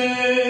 day.